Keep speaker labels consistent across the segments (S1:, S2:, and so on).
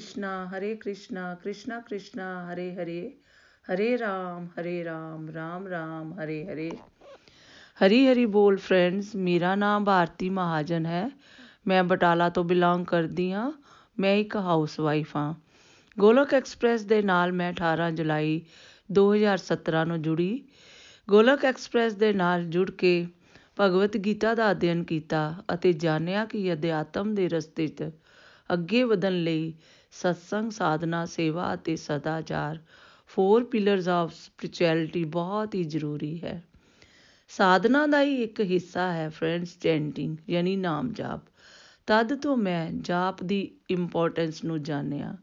S1: ਕ੍ਰਿਸ਼ਨਾ, ਹਰੇ ਕ੍ਰਿਸ਼ਨਾ ਕ੍ਰਿਸ਼ਨਾ ਕ੍ਰਿਸ਼ਨਾ, ਹਰੇ ਹਰੇ ਹਰੇ ਰਾਮ ਹਰੇ ਰਾਮ ਰਾਮ ਰਾਮ, ਹਰੇ ਹਰੇ। ਹਰੀ ਹਰੀ ਬੋਲ ਫਰੈਂਡਸ ਮੇਰਾ ਨਾਮ ਭਾਰਤੀ ਮਹਾਜਨ ਹੈ। ਮੈਂ ਬਟਾਲਾ ਤੋਂ ਬਿਲੋਂਗ ਕਰਦੀ ਹਾਂ। ਮੈਂ ਇੱਕ ਹਾਊਸ ਵਾਈਫ ਹਾਂ। ਗੋਲਕ ਐਕਸਪ੍ਰੈਸ ਦੇ ਨਾਲ ਮੈਂ 18 ਜੁਲਾਈ 2017 ਨੂੰ ਜੁੜੀ। ਗੋਲਕ ਐਕਸਪ੍ਰੈਸ ਦੇ ਨਾਲ ਜੁੜ ਕੇ ਭਗਵਤ ਗੀਤਾ ਦਾ ਅਧਿਐਨ ਕੀਤਾ ਅਤੇ ਜਾਣਿਆ ਕਿ ਅਧਿਆਤਮ ਦੇ ਰਸਤੇ 'ਚ ਅੱਗੇ ਵਧਣ ਲਈ ਸਤਸੰਗ, ਸਾਧਨਾ, ਸੇਵਾ ਅਤੇ ਸਦਾਚਾਰ। ਫੋਰ ਪਿਲਰਸ ਆਫ ਸਪਿਰਚੁਅਲਿਟੀ ਬਹੁਤ ਹੀ ਜ਼ਰੂਰੀ ਹੈ। ਸਾਧਨਾ ਦਾ ਹੀ ਇੱਕ ਹਿੱਸਾ ਹੈ ਫਰੈਂਡਸ ਚੈਂਟਿੰਗ ਯਾਨੀ ਨਾਮ ਜਾਪ। ਤਦ ਤੋਂ ਮੈਂ ਜਾਪ ਦੀ ਇੰਪੋਰਟੈਂਸ ਨੂੰ ਜਾਣਿਆ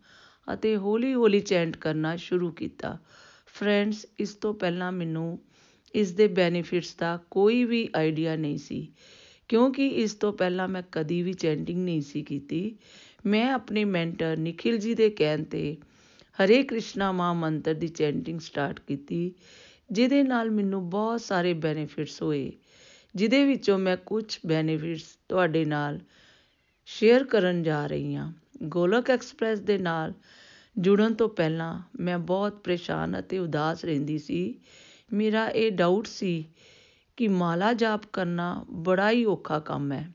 S1: ਅਤੇ ਹੌਲੀ ਹੌਲੀ ਚੈਂਟ ਕਰਨਾ ਸ਼ੁਰੂ ਕੀਤਾ। ਫਰੈਂਡਸ ਇਸ ਤੋਂ ਪਹਿਲਾਂ ਮੈਨੂੰ ਇਸ ਦੇ ਬੈਨੀਫਿਟਸ ਦਾ ਕੋਈ ਵੀ ਆਈਡੀਆ ਨਹੀਂ ਸੀ। ਕਿਉਂਕਿ ਇਸ ਤੋਂ ਪਹਿਲਾਂ ਮੈਂ ਕਦੀ ਵੀ ਚੈਂਟਿੰਗ ਨਹੀਂ ਸੀ ਕੀਤੀ। ਮੈਂ ਆਪਣੇ ਮੈਂਟਰ ਨikhil ਜੀ ਦੇ ਕਹਿਣ ਤੇ ਹਰੇ ਕ੍ਰਿਸ਼ਨਾ ਮਹਾ ਮੰਤਰ ਦੀ ਚੈਂਟਿੰਗ ਸਟਾਰਟ ਕੀਤੀ, ਜਿਹਦੇ ਨਾਲ ਮੈਨੂੰ ਬਹੁਤ ਸਾਰੇ ਬੈਨੀਫਿਟਸ ਹੋਏ, ਜਿਹਦੇ ਵਿੱਚੋਂ ਮੈਂ ਕੁਝ ਬੈਨੀਫਿਟਸ ਤੁਹਾਡੇ ਨਾਲ ਸ਼ੇਅਰ ਕਰਨ ਜਾ ਰਹੀ ਹਾਂ। ਗੋਲਕ ਐਕਸਪ੍ਰੈਸ ਦੇ ਨਾਲ ਜੁੜਨ ਤੋਂ ਪਹਿਲਾਂ ਮੈਂ ਬਹੁਤ ਪਰੇਸ਼ਾਨ ਅਤੇ ਉਦਾਸ ਰਹਿੰਦੀ ਸੀ। ਮੇਰਾ ਇਹ ਡਾਊਟ ਸੀ ਕਿ ਮਾਲਾ ਜਾਪ ਕਰਨਾ ਬੜਾ ਹੀ ਔਖਾ ਕੰਮ ਹੈ।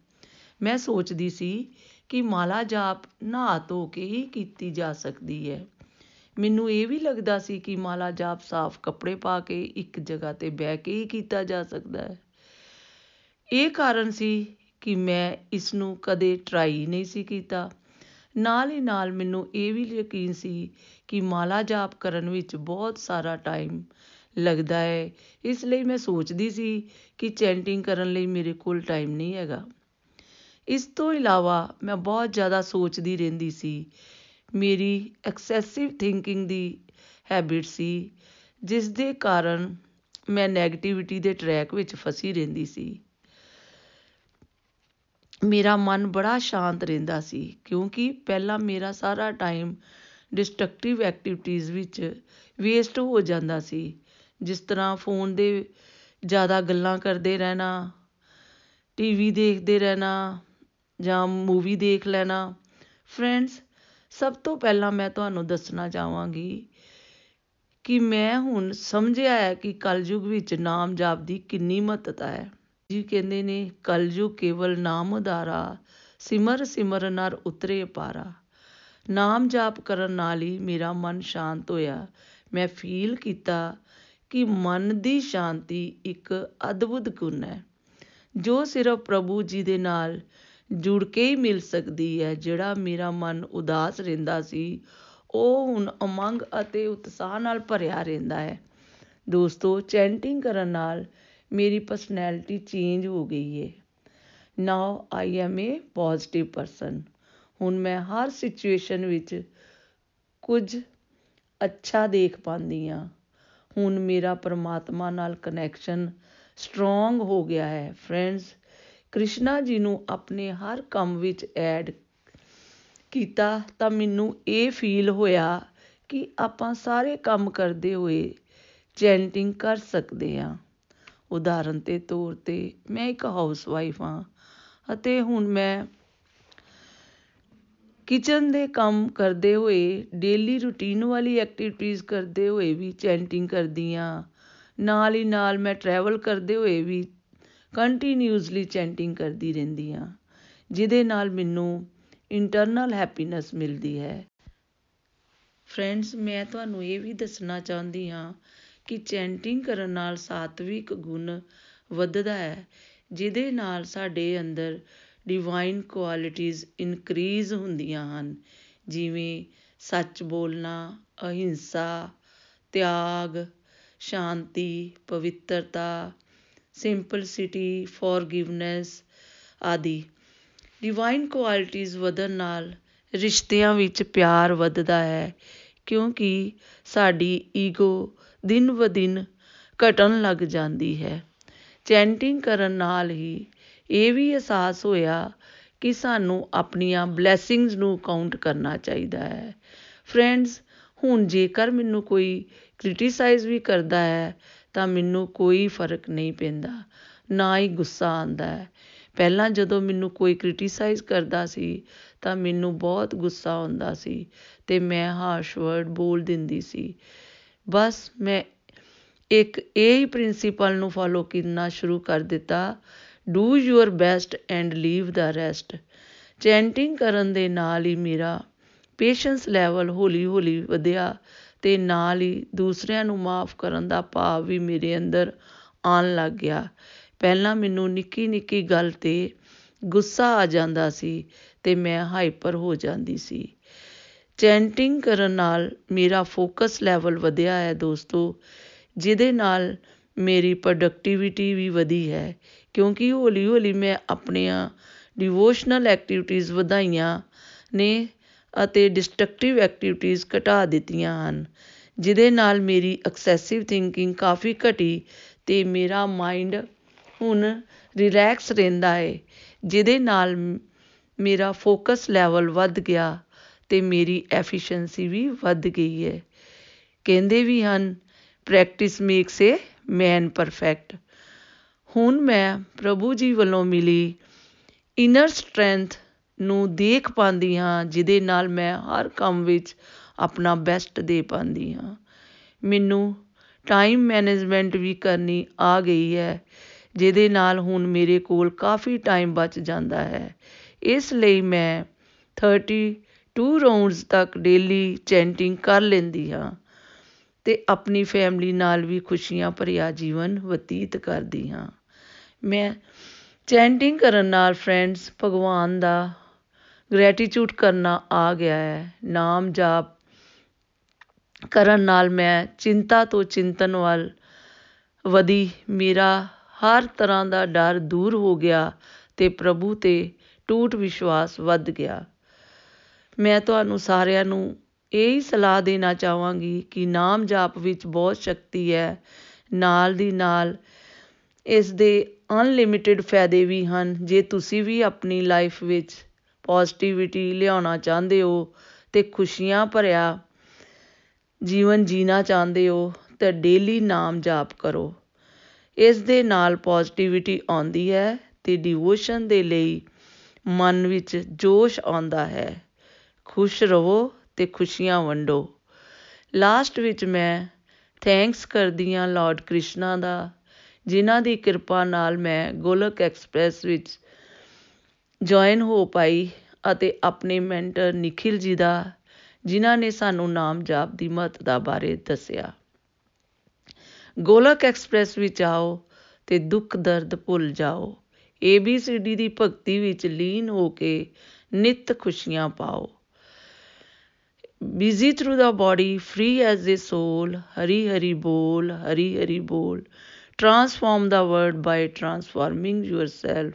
S1: ਮੈਂ ਸੋਚਦੀ ਸੀ ਕਿ ਮਾਲਾ ਜਾਪ ਨਹਾ ਧੋ ਕੇ ਹੀ ਕੀਤੀ ਜਾ ਸਕਦੀ ਹੈ। ਮੈਨੂੰ ਇਹ ਵੀ ਲੱਗਦਾ ਸੀ ਕਿ ਮਾਲਾ ਜਾਪ ਸਾਫ਼ ਕੱਪੜੇ ਪਾ ਕੇ ਇੱਕ ਜਗ੍ਹਾ ਤੇ ਬਹਿ ਕੇ ਹੀ ਕੀਤਾ ਜਾ ਸਕਦਾ ਹੈ। ਇਹ ਕਾਰਨ ਸੀ ਕਿ ਮੈਂ ਇਸ ਨੂੰ ਕਦੇ ਟਰਾਈ ਨਹੀਂ ਸੀ ਕੀਤਾ। ਨਾਲ ਹੀ ਨਾਲ ਮੈਨੂੰ ਇਹ ਵੀ ਯਕੀਨ ਸੀ ਕਿ ਮਾਲਾ ਜਾਪ ਕਰਨ ਵਿੱਚ ਬਹੁਤ ਸਾਰਾ ਟਾਈਮ ਲੱਗਦਾ ਹੈ। ਇਸ ਲਈ ਮੈਂ ਸੋਚਦੀ ਸੀ ਕਿ ਚੈਂਟਿੰਗ ਕਰਨ ਲਈ ਮੇਰੇ ਕੋਲ ਟਾਈਮ ਨਹੀਂ ਹੈਗਾ। ਇਸ ਤੋਂ ਇਲਾਵਾ ਮੈਂ ਬਹੁਤ ਜ਼ਿਆਦਾ ਸੋਚਦੀ ਰਹਿੰਦੀ ਸੀ। ਮੇਰੀ ਐਕਸੈਸਿਵ ਥਿੰਕਿੰਗ ਦੀ ਹੈਬਿਟ ਸੀ, ਜਿਸ ਦੇ ਕਾਰਨ ਮੈਂ 네ਗੇਟਿਵਿਟੀ ਦੇ ਟਰੈਕ ਵਿੱਚ ਫਸੀ ਰਹਿੰਦੀ ਸੀ। ਮੇਰਾ ਮਨ ਬੜਾ ਸ਼ਾਂਤ ਰਹਿੰਦਾ ਸੀ, ਕਿਉਂਕਿ ਪਹਿਲਾਂ ਮੇਰਾ ਸਾਰਾ ਟਾਈਮ ਡਿਸਟਰਕਟਿਵ ਐਕਟੀਵਿਟੀਜ਼ ਵਿੱਚ ਵੇਸਟ ਹੋ ਜਾਂਦਾ ਸੀ। ਜਿਸ ਤਰ੍ਹਾਂ ਫੋਨ ਦੇ ਜ਼ਿਆਦਾ ਗੱਲਾਂ ਕਰਦੇ ਰਹਿਣਾ ਟੀਵੀ ਦੇਖਦੇ ਰਹਿਣਾ ਜਾਂ ਮੂਵੀ ਦੇਖ ਲੈਣਾ। ਫਰੈਂਡਸ ਸਭ ਤੋਂ ਪਹਿਲਾਂ ਮੈਂ ਤੁਹਾਨੂੰ ਦੱਸਣਾ ਚਾਹਾਂਗੀ ਕਿ ਮੈਂ ਹੁਣ ਸਮਝਿਆ ਹੈ ਕਿ ਕਲਯੁਗ ਵਿੱਚ ਨਾਮ ਜਾਪ ਦੀ ਕਿੰਨੀ ਮਹੱਤਤਾ ਹੈ। ਜੀ ਕਹਿੰਦੇ ਨੇ, ਕਲਯੁਗ ਕੇਵਲ ਨਾਮ ਉਦਾਰਾ ਸਿਮਰ ਸਿਮਰ ਨਰ ਉਤਰੇ ਪਾਰਾ। ਨਾਮ ਜਾਪ ਕਰਨ ਨਾਲ ਹੀ ਮੇਰਾ ਮਨ ਸ਼ਾਂਤ ਹੋਇਆ। ਮੈਂ ਫੀਲ ਕੀਤਾ ਕਿ ਮਨ ਦੀ ਸ਼ਾਂਤੀ ਇੱਕ ਅਦਭੁਤ ਗੁਣ ਹੈ। ਜੋ ਸਿਰਫ ਪ੍ਰਭੂ ਜੀ ਦੇ ਨਾਲ ਜੁੜ ਕੇ ਹੀ ਮਿਲ ਸਕਦੀ ਹੈ। ਜਿਹੜਾ ਮੇਰਾ ਮਨ ਉਦਾਸ ਰਹਿੰਦਾ ਸੀ, ਉਹ ਹੁਣ ਉਮੰਗ ਅਤੇ ਉਤਸ਼ਾਹ ਨਾਲ ਭਰਿਆ ਰਹਿੰਦਾ ਹੈ। ਦੋਸਤੋ ਚੈਂਟਿੰਗ ਕਰਨ ਨਾਲ ਮੇਰੀ ਪਰਸਨੈਲਿਟੀ ਚੇਂਜ ਹੋ ਗਈ ਹੈ now I am a positive person ਹੁਣ ਮੈਂ ਹਰ ਸਿਚੁਏਸ਼ਨ ਵਿੱਚ ਕੁਝ ਅੱਛਾ ਦੇਖ ਪਾਉਂਦੀ ਹਾਂ। ਹੁਣ ਮੇਰਾ ਪਰਮਾਤਮਾ ਨਾਲ ਕਨੈਕਸ਼ਨ ਸਟਰੋਂਗ ਹੋ ਗਿਆ ਹੈ। ਫਰੈਂਡਸ ਕ੍ਰਿਸ਼ਨਾ ਜੀ ਨੂੰ ਆਪਣੇ ਹਰ ਕੰਮ ਵਿੱਚ ਐਡ ਕੀਤਾ ਤਾਂ ਮੈਨੂੰ ਇਹ ਫੀਲ ਹੋਇਆ ਕਿ ਆਪਾਂ ਸਾਰੇ ਕੰਮ ਕਰਦੇ ਹੋਏ ਚੈਂਟਿੰਗ ਕਰ ਸਕਦੇ ਹਾਂ। ਉਦਾਹਰਨ ਦੇ ਤੌਰ ਤੇ ਮੈਂ ਇੱਕ ਹਾਊਸ ਵਾਈਫ ਹਾਂ ਅਤੇ ਹੁਣ ਮੈਂ ਕਿਚਨ ਦੇ ਕੰਮ ਕਰਦੇ ਹੋਏ ਡੇਲੀ ਰੂਟੀਨ ਵਾਲੀ ਐਕਟੀਵਿਟੀਜ਼ ਕਰਦੇ ਹੋਏ ਵੀ ਚੈਂਟਿੰਗ ਕਰਦੀ ਹਾਂ। ਨਾਲ ਹੀ ਨਾਲ ਮੈਂ ਟਰੈਵਲ ਕਰਦੇ ਹੋਏ ਵੀ ਕੰਟੀਨਿਊਸਲੀ ਚੈਂਟਿੰਗ ਕਰਦੀ ਰਹਿੰਦੀ ਹਾਂ, ਜਿਹਦੇ ਨਾਲ ਮੈਨੂੰ ਇੰਟਰਨਲ ਹੈਪੀਨੈਸ ਮਿਲਦੀ ਹੈ। ਫਰੈਂਡਸ ਮੈਂ ਤੁਹਾਨੂੰ ਇਹ ਵੀ ਦੱਸਣਾ ਚਾਹੁੰਦੀ ਹਾਂ ਕਿ ਚੈਂਟਿੰਗ ਕਰਨ ਨਾਲ ਸਾਤਵਿਕ ਗੁਣ ਵੱਧਦਾ ਹੈ, ਜਿਹਦੇ ਨਾਲ ਸਾਡੇ ਅੰਦਰ ਡਿਵਾਈਨ ਕੁਆਲਿਟੀਜ਼ ਇਨਕਰੀਜ਼ ਹੁੰਦੀਆਂ ਹਨ, ਜਿਵੇਂ ਸੱਚ ਬੋਲਣਾ, ਅਹਿੰਸਾ, ਤਿਆਗ, ਸ਼ਾਂਤੀ, ਪਵਿੱਤਰਤਾ ਸਿੰਪਲਸਿਟੀ ਫੋਰਗਿਵਨੈਸ ਆਦਿ। ਡਿਵਾਈਨ ਕੁਆਲਿਟੀਆਂ ਵਧਣ ਨਾਲ ਰਿਸ਼ਤਿਆਂ ਵਿੱਚ ਪਿਆਰ ਵੱਧਦਾ ਹੈ, ਕਿਉਂਕਿ ਸਾਡੀ ਈਗੋ ਦਿਨ ਬ ਦਿਨ ਘਟਣ ਲੱਗ ਜਾਂਦੀ ਹੈ। ਚੈਂਟਿੰਗ ਕਰਨ ਨਾਲ ਹੀ ਇਹ ਵੀ ਅਹਿਸਾਸ ਹੋਇਆ ਕਿ ਸਾਨੂੰ ਆਪਣੀਆਂ ਬਲੇਸਿੰਗਸ ਨੂੰ ਕਾਊਂਟ ਕਰਨਾ ਚਾਹੀਦਾ ਹੈ। ਫਰੈਂਡਸ ਹੁਣ ਜੇਕਰ ਮੈਨੂੰ ਕੋਈ ਕ੍ਰਿਟਿਸਾਈਜ਼ ਵੀ ਕਰਦਾ ਹੈ ਤਾਂ ਮੈਨੂੰ ਕੋਈ ਫ਼ਰਕ ਨਹੀਂ ਪੈਂਦਾ, ਨਾ ਹੀ ਗੁੱਸਾ ਆਉਂਦਾ ਹੈ। ਪਹਿਲਾਂ ਜਦੋਂ ਮੈਨੂੰ ਕੋਈ ਕ੍ਰਿਟਿਸਾਈਜ਼ ਕਰਦਾ ਸੀ, ਤਾਂ ਮੈਨੂੰ ਬਹੁਤ ਗੁੱਸਾ ਆਉਂਦਾ ਸੀ ਤੇ ਮੈਂ ਹਾਰਸ਼ ਵਰਡ ਬੋਲ ਦਿੰਦੀ ਸੀ। ਬਸ ਮੈਂ ਇੱਕ ਇਹ ਹੀ ਪ੍ਰਿੰਸੀਪਲ ਨੂੰ ਫਾਲੋ ਕਰਨਾ ਸ਼ੁਰੂ ਕਰ ਦਿੱਤਾ do your best and leave the rest chanting ਕਰਨ ਦੇ ਨਾਲ ਹੀ ਮੇਰਾ ਪੇਸ਼ੈਂਸ ਲੈਵਲ ਹੌਲੀ ਹੌਲੀ ਵਧਿਆ ਤੇ ਨਾਲ ਹੀ ਦੂਸਰਿਆਂ ਨੂੰ ਮਾਫ ਕਰਨ ਦਾ ਭਾਵ ਵੀ ਮੇਰੇ ਅੰਦਰ ਆਉਣ ਲੱਗ ਗਿਆ। ਪਹਿਲਾਂ ਮੈਨੂੰ ਨਿੱਕੀ ਨਿੱਕੀ ਗੱਲ ਤੇ ਗੁੱਸਾ ਆ ਜਾਂਦਾ ਸੀ ਤੇ ਮੈਂ ਹਾਈਪਰ ਹੋ ਜਾਂਦੀ ਸੀ। ਚੈਂਟਿੰਗ ਕਰਨ ਨਾਲ ਮੇਰਾ ਫੋਕਸ ਲੈਵਲ ਵਧਿਆ ਹੈ ਦੋਸਤੋ, ਜਿਹਦੇ ਨਾਲ ਮੇਰੀ ਪ੍ਰੋਡਕਟਿਵਿਟੀ ਵੀ ਵਧੀ ਹੈ, ਕਿਉਂਕਿ ਹੌਲੀ ਹੌਲੀ ਮੈਂ ਆਪਣੀਆਂ ਡਿਵੋਸ਼ਨਲ ਐਕਟੀਵਿਟੀਜ਼ ਵਧਾਈਆਂ ਨੇ ਅਤੇ ਡਿਸਟਰਕਟਿਵ ਐਕਟੀਵਿਟੀਜ਼ ਘਟਾ ਦਿੱਤੀਆਂ ਹਨ, ਜਿਹਦੇ ਨਾਲ ਮੇਰੀ ਐਕਸੈਸਿਵ ਥਿੰਕਿੰਗ ਕਾਫੀ ਘਟੀ ਤੇ ਮੇਰਾ ਮਾਈਂਡ ਹੁਣ ਰਿਲੈਕਸ ਰਹਿੰਦਾ ਹੈ, ਜਿਹਦੇ ਨਾਲ ਮੇਰਾ ਫੋਕਸ ਲੈਵਲ ਵੱਧ ਗਿਆ ਤੇ ਮੇਰੀ ਐਫੀਸ਼ੀਐਂਸੀ ਵੀ ਵੱਧ ਗਈ ਹੈ। ਕਹਿੰਦੇ ਵੀ ਹਨ practice makes a man perfect ਹੁਣ ਮੈਂ ਪ੍ਰਭੂ ਜੀ ਵੱਲੋਂ ਮਿਲੀ ਇਨਰ ਸਟਰੈਂਥ ਨੂੰ ਦੇਖ ਪਾਉਂਦੀ ਹਾਂ, ਜਿਹਦੇ ਨਾਲ ਮੈਂ ਹਰ ਕੰਮ ਵਿੱਚ ਆਪਣਾ ਬੈਸਟ ਦੇ ਪਾਉਂਦੀ ਹਾਂ। ਮੈਨੂੰ ਟਾਈਮ ਮੈਨੇਜਮੈਂਟ ਵੀ ਕਰਨੀ ਆ ਗਈ ਹੈ, ਜਿਹਦੇ ਨਾਲ ਹੁਣ ਮੇਰੇ ਕੋਲ ਕਾਫੀ ਟਾਈਮ ਬਚ ਜਾਂਦਾ ਹੈ। ਇਸ ਲਈ ਮੈਂ 32 ਰਾਉਂਡਸ ਤੱਕ ਡੇਲੀ ਚੈਂਟਿੰਗ ਕਰ ਲੈਂਦੀ ਹਾਂ ਤੇ ਆਪਣੀ ਫੈਮਿਲੀ ਨਾਲ ਵੀ ਖੁਸ਼ੀਆਂ ਭਰਿਆ ਜੀਵਨ ਬਤੀਤ ਕਰਦੀ ਹਾਂ। ਮੈਂ ਚੈਂਟਿੰਗ ਕਰਨ ਨਾਲ ਫਰੈਂਡਸ ਭਗਵਾਨ ਦਾ ਗ੍ਰੈਟੀਟਿਊਡ ਕਰਨਾ ਆ ਗਿਆ ਹੈ। ਨਾਮ ਜਾਪ ਕਰਨ ਨਾਲ ਮੈਂ ਚਿੰਤਾ ਤੋਂ ਚਿੰਤਨ ਵੱਲ ਵਧੀ। ਮੇਰਾ ਹਰ ਤਰ੍ਹਾਂ ਦਾ ਡਰ ਦੂਰ ਹੋ ਗਿਆ ਤੇ ਪ੍ਰਭੂ ਤੇ ਟੂਟ ਵਿਸ਼ਵਾਸ ਵੱਧ ਗਿਆ। ਮੈਂ ਤੁਹਾਨੂੰ ਸਾਰਿਆਂ ਨੂੰ ਇਹ ਹੀ ਸਲਾਹ ਦੇਣਾ ਚਾਹਾਂਗੀ ਕਿ ਨਾਮ ਜਾਪ ਵਿੱਚ ਬਹੁਤ ਸ਼ਕਤੀ ਹੈ। ਨਾਲ ਦੀ ਨਾਲ ਇਸ ਦੇ ਅਨਲਿਮਿਟਿਡ ਫਾਇਦੇ ਵੀ ਹਨ। ਜੇ ਤੁਸੀਂ ਵੀ ਆਪਣੀ ਲਾਈਫ ਵਿੱਚ ਪੋਜ਼ਿਟਿਵਿਟੀ ਲਿਆਉਣਾ ਚਾਹੁੰਦੇ ਹੋ ਤੇ ਖੁਸ਼ੀਆਂ ਭਰਿਆ ਜੀਵਨ ਜੀਣਾ ਚਾਹੁੰਦੇ ਹੋ ਤਾਂ ਡੇਲੀ ਨਾਮ ਜਾਪ ਕਰੋ। ਇਸ ਦੇ ਨਾਲ ਪੋਜ਼ਿਟਿਵਿਟੀ ਆਉਂਦੀ ਹੈ ਤੇ ਡਿਵੋਸ਼ਨ ਦੇ ਲਈ ਮਨ ਵਿੱਚ ਜੋਸ਼ ਆਉਂਦਾ ਹੈ। ਖੁਸ਼ ਰਹੋ ਤੇ ਖੁਸ਼ੀਆਂ ਵੰਡੋ। ਲਾਸਟ ਵਿੱਚ ਮੈਂ ਥੈਂਕਸ ਕਰਦੀ ਹਾਂ ਲਾਰਡ ਕ੍ਰਿਸ਼ਨਾ ਦਾ, ਜਿਨ੍ਹਾਂ ਦੀ ਕਿਰਪਾ ਨਾਲ ਮੈਂ ਗੋਲਕ ਐਕਸਪ੍ਰੈਸ ਵਿੱਚ ਜੁਆਇਨ ਹੋ ਪਾਈ ਅਤੇ ਆਪਣੇ ਮੈਂਟਰ ਨikhil ਜੀ ਦਾ, ਜਿਨ੍ਹਾਂ ਨੇ ਸਾਨੂੰ ਨਾਮ ਜਾਪ ਦੀ ਮਹੱਤਤਾ ਬਾਰੇ ਦੱਸਿਆ। ਗੋਲਕ ਐਕਸਪ੍ਰੈਸ ਵਿੱਚ ਆਓ ਤੇ ਦੁੱਖ ਦਰਦ ਭੁੱਲ ਜਾਓ। ਏਬੀਸੀਡੀ ਦੀ ਭਗਤੀ ਵਿੱਚ ਲੀਨ ਹੋ ਕੇ ਨਿਤ ਖੁਸ਼ੀਆਂ ਪਾਓ। Busy through the body free as a soul Hari Hari ਬੋਲ, ਹਰੀ ਹਰੀ ਬੋਲ। Transform the world by transforming yourself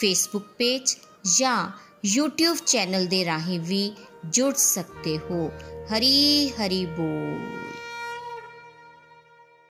S2: Facebook page ਜਾਂ YouTube ਚੈਨਲ ਦੇ ਰਾਹੀਂ ਵੀ ਜੁੜ ਸਕਦੇ ਹੋ। ਹਰੀ ਹਰੀ ਬੋਲ।